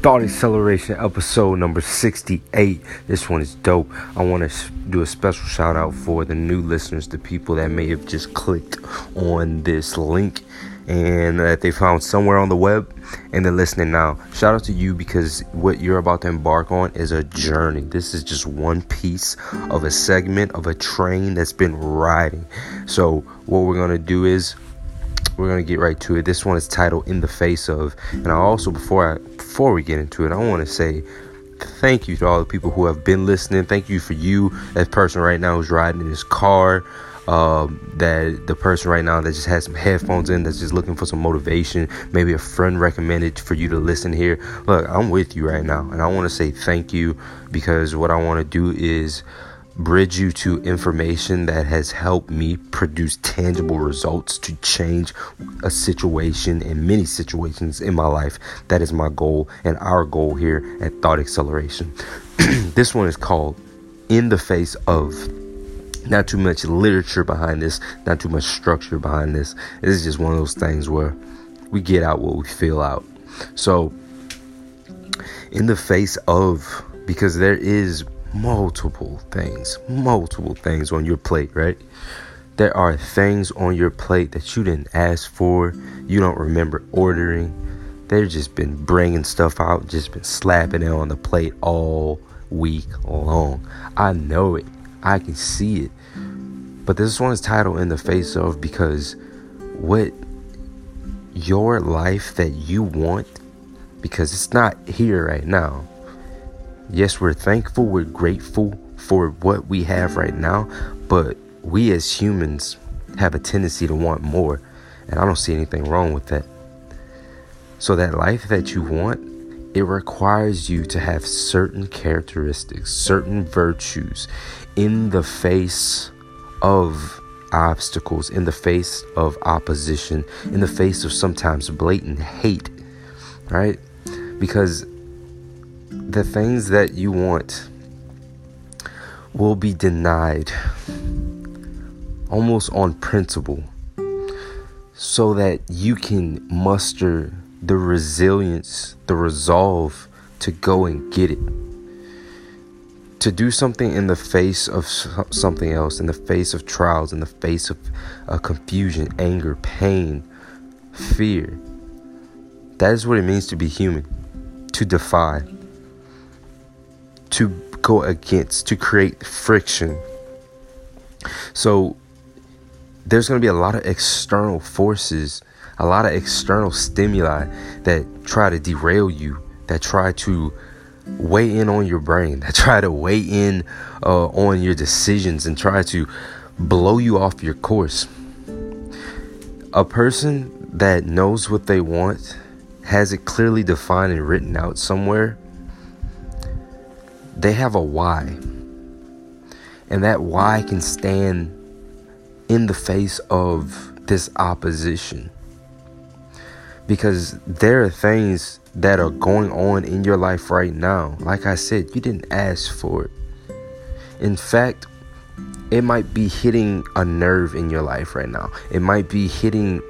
Thought Acceleration episode number 68. This one is dope. I want to do a special shout out for the new listeners, the people that may have just clicked on this link and that they found somewhere on the web and they're listening now. Shout out to you because what you're about to embark on is a journey. This is just one piece of a segment of a train that's been riding. So, what we're going to do is we're gonna get right to it. This one is titled "In the Face of," and I also before I before we get into it, I want to say thank you to all the people who have been listening. Thank you for you, that person right now who's riding in his car. Um, that the person right now that just has some headphones in that's just looking for some motivation maybe a friend recommended for you to listen here look i'm with you right now and i want to say thank you because what i want to do is bridge you to information that has helped me produce tangible results to change a situation in many situations in my life. That is my goal and our goal here at Thought Acceleration. this one is called In the Face of. Not too much literature behind this, not too much structure behind this. This is just one of those things where we get out what we feel out. So, in the face of, because there is multiple things, multiple things on your plate, right? There are things on your plate that you didn't ask for, you don't remember ordering. They've just been bringing stuff out, just been slapping it on the plate all week long. I know it, I can see it. But this one is titled In the Face of because what your life that you want, because it's not here right now Yes, we're thankful, we're grateful for what we have right now, but we as humans have a tendency to want more, and I don't see anything wrong with that. So, that life that you want, it requires you to have certain characteristics, certain virtues in the face of obstacles, in the face of opposition, in the face of sometimes blatant hate, right? Because the things that you want will be denied almost on principle so that you can muster the resilience, the resolve to go and get it. To do something in the face of something else, in the face of trials, in the face of uh, confusion, anger, pain, fear. That is what it means to be human, to defy to go against, to create friction. So there's going to be a lot of external forces, a lot of external stimuli that try to derail you, that try to weigh in on your brain, that try to weigh in uh, on your decisions and try to blow you off your course. A person that knows what they want, has it clearly defined and written out somewhere, they have a why. And that why can stand in the face of this opposition. Because there are things that are going on in your life right now. Like I said, you didn't ask for it. In fact, it might be hitting a nerve in your life right now. It might be hitting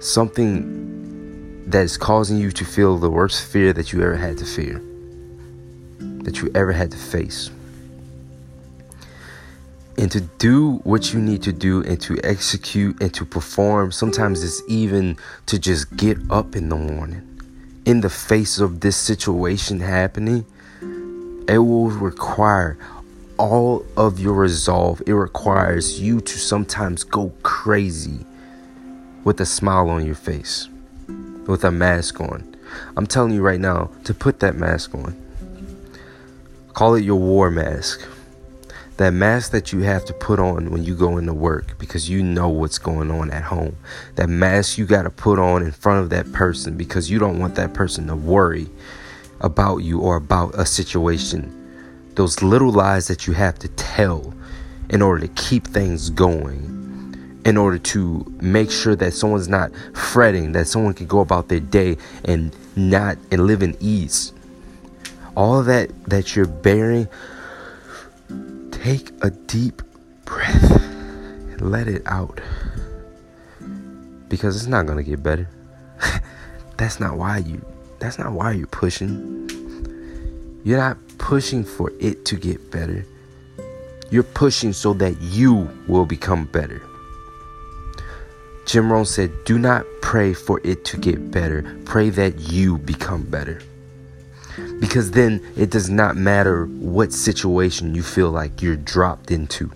something that's causing you to feel the worst fear that you ever had to fear that you ever had to face. And to do what you need to do and to execute and to perform, sometimes it's even to just get up in the morning. In the face of this situation happening, it will require all of your resolve. It requires you to sometimes go crazy with a smile on your face, with a mask on. I'm telling you right now to put that mask on. Call it your war mask. That mask that you have to put on when you go into work because you know what's going on at home. That mask you got to put on in front of that person because you don't want that person to worry about you or about a situation. Those little lies that you have to tell in order to keep things going in order to make sure that someone's not fretting, that someone can go about their day and not and live in ease all that that you're bearing, take a deep breath let it out. Because it's not going to get better. that's not why you that's not why you're pushing. You're not pushing for it to get better. You're pushing so that you will become better. Jim Rohn said, Do not pray for it to get better. Pray that you become better. Because then it does not matter what situation you feel like you're dropped into.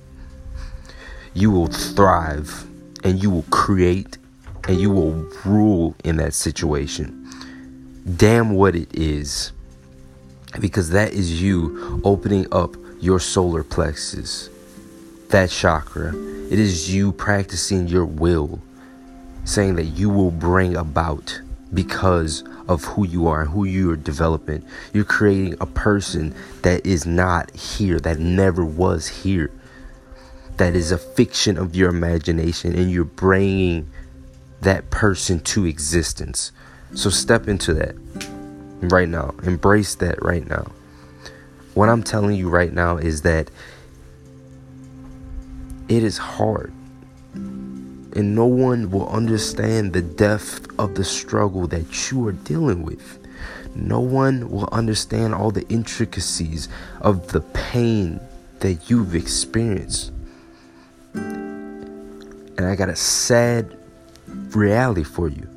You will thrive and you will create and you will rule in that situation. Damn what it is. Because that is you opening up your solar plexus, that chakra. It is you practicing your will, saying that you will bring about because of who you are and who you are developing. You're creating a person that is not here, that never was here, that is a fiction of your imagination, and you're bringing that person to existence. So step into that right now. Embrace that right now. What I'm telling you right now is that it is hard. And no one will understand the depth of the struggle that you are dealing with. No one will understand all the intricacies of the pain that you've experienced. And I got a sad reality for you.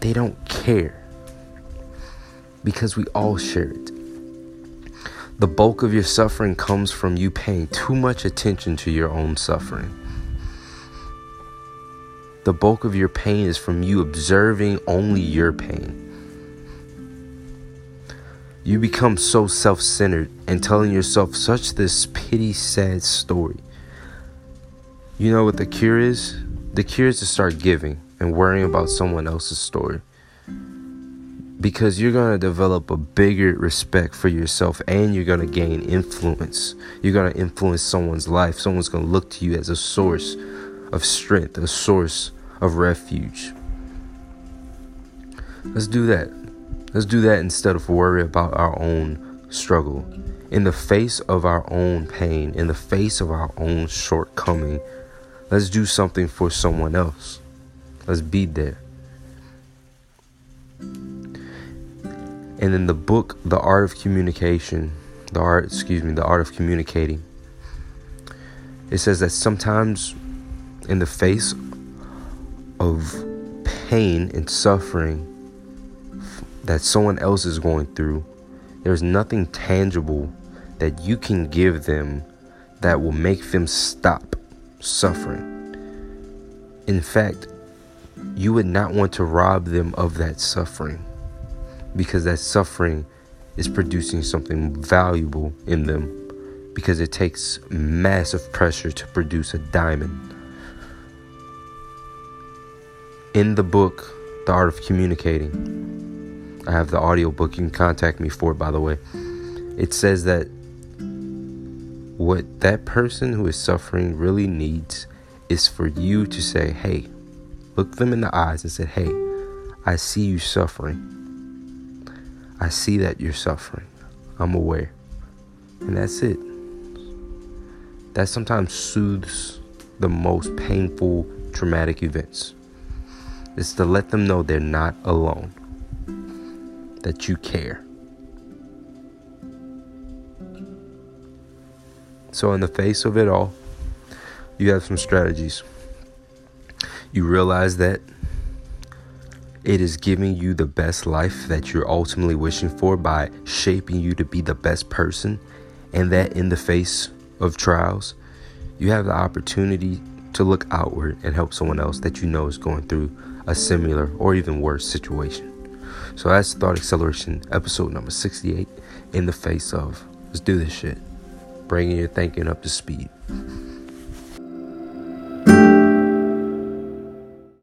They don't care because we all share it. The bulk of your suffering comes from you paying too much attention to your own suffering. The bulk of your pain is from you observing only your pain. You become so self centered and telling yourself such this pity sad story. You know what the cure is? The cure is to start giving and worrying about someone else's story. Because you're going to develop a bigger respect for yourself and you're going to gain influence. You're going to influence someone's life. Someone's going to look to you as a source of strength, a source of refuge. Let's do that. Let's do that instead of worry about our own struggle. In the face of our own pain, in the face of our own shortcoming, let's do something for someone else. Let's be there. And in the book, The Art of Communication, the art, excuse me, the art of communicating, it says that sometimes in the face of pain and suffering that someone else is going through, there's nothing tangible that you can give them that will make them stop suffering. In fact, you would not want to rob them of that suffering because that suffering is producing something valuable in them because it takes massive pressure to produce a diamond. In the book, The Art of Communicating, I have the audio book. You can contact me for it, by the way. It says that what that person who is suffering really needs is for you to say, hey, look them in the eyes and say, hey, I see you suffering. I see that you're suffering. I'm aware. And that's it. That sometimes soothes the most painful, traumatic events. It's to let them know they're not alone, that you care. So, in the face of it all, you have some strategies. You realize that it is giving you the best life that you're ultimately wishing for by shaping you to be the best person, and that in the face of trials, you have the opportunity to look outward and help someone else that you know is going through a similar or even worse situation. So that's Thought Acceleration, episode number 68, in the face of. Let's do this shit. Bringing your thinking up to speed.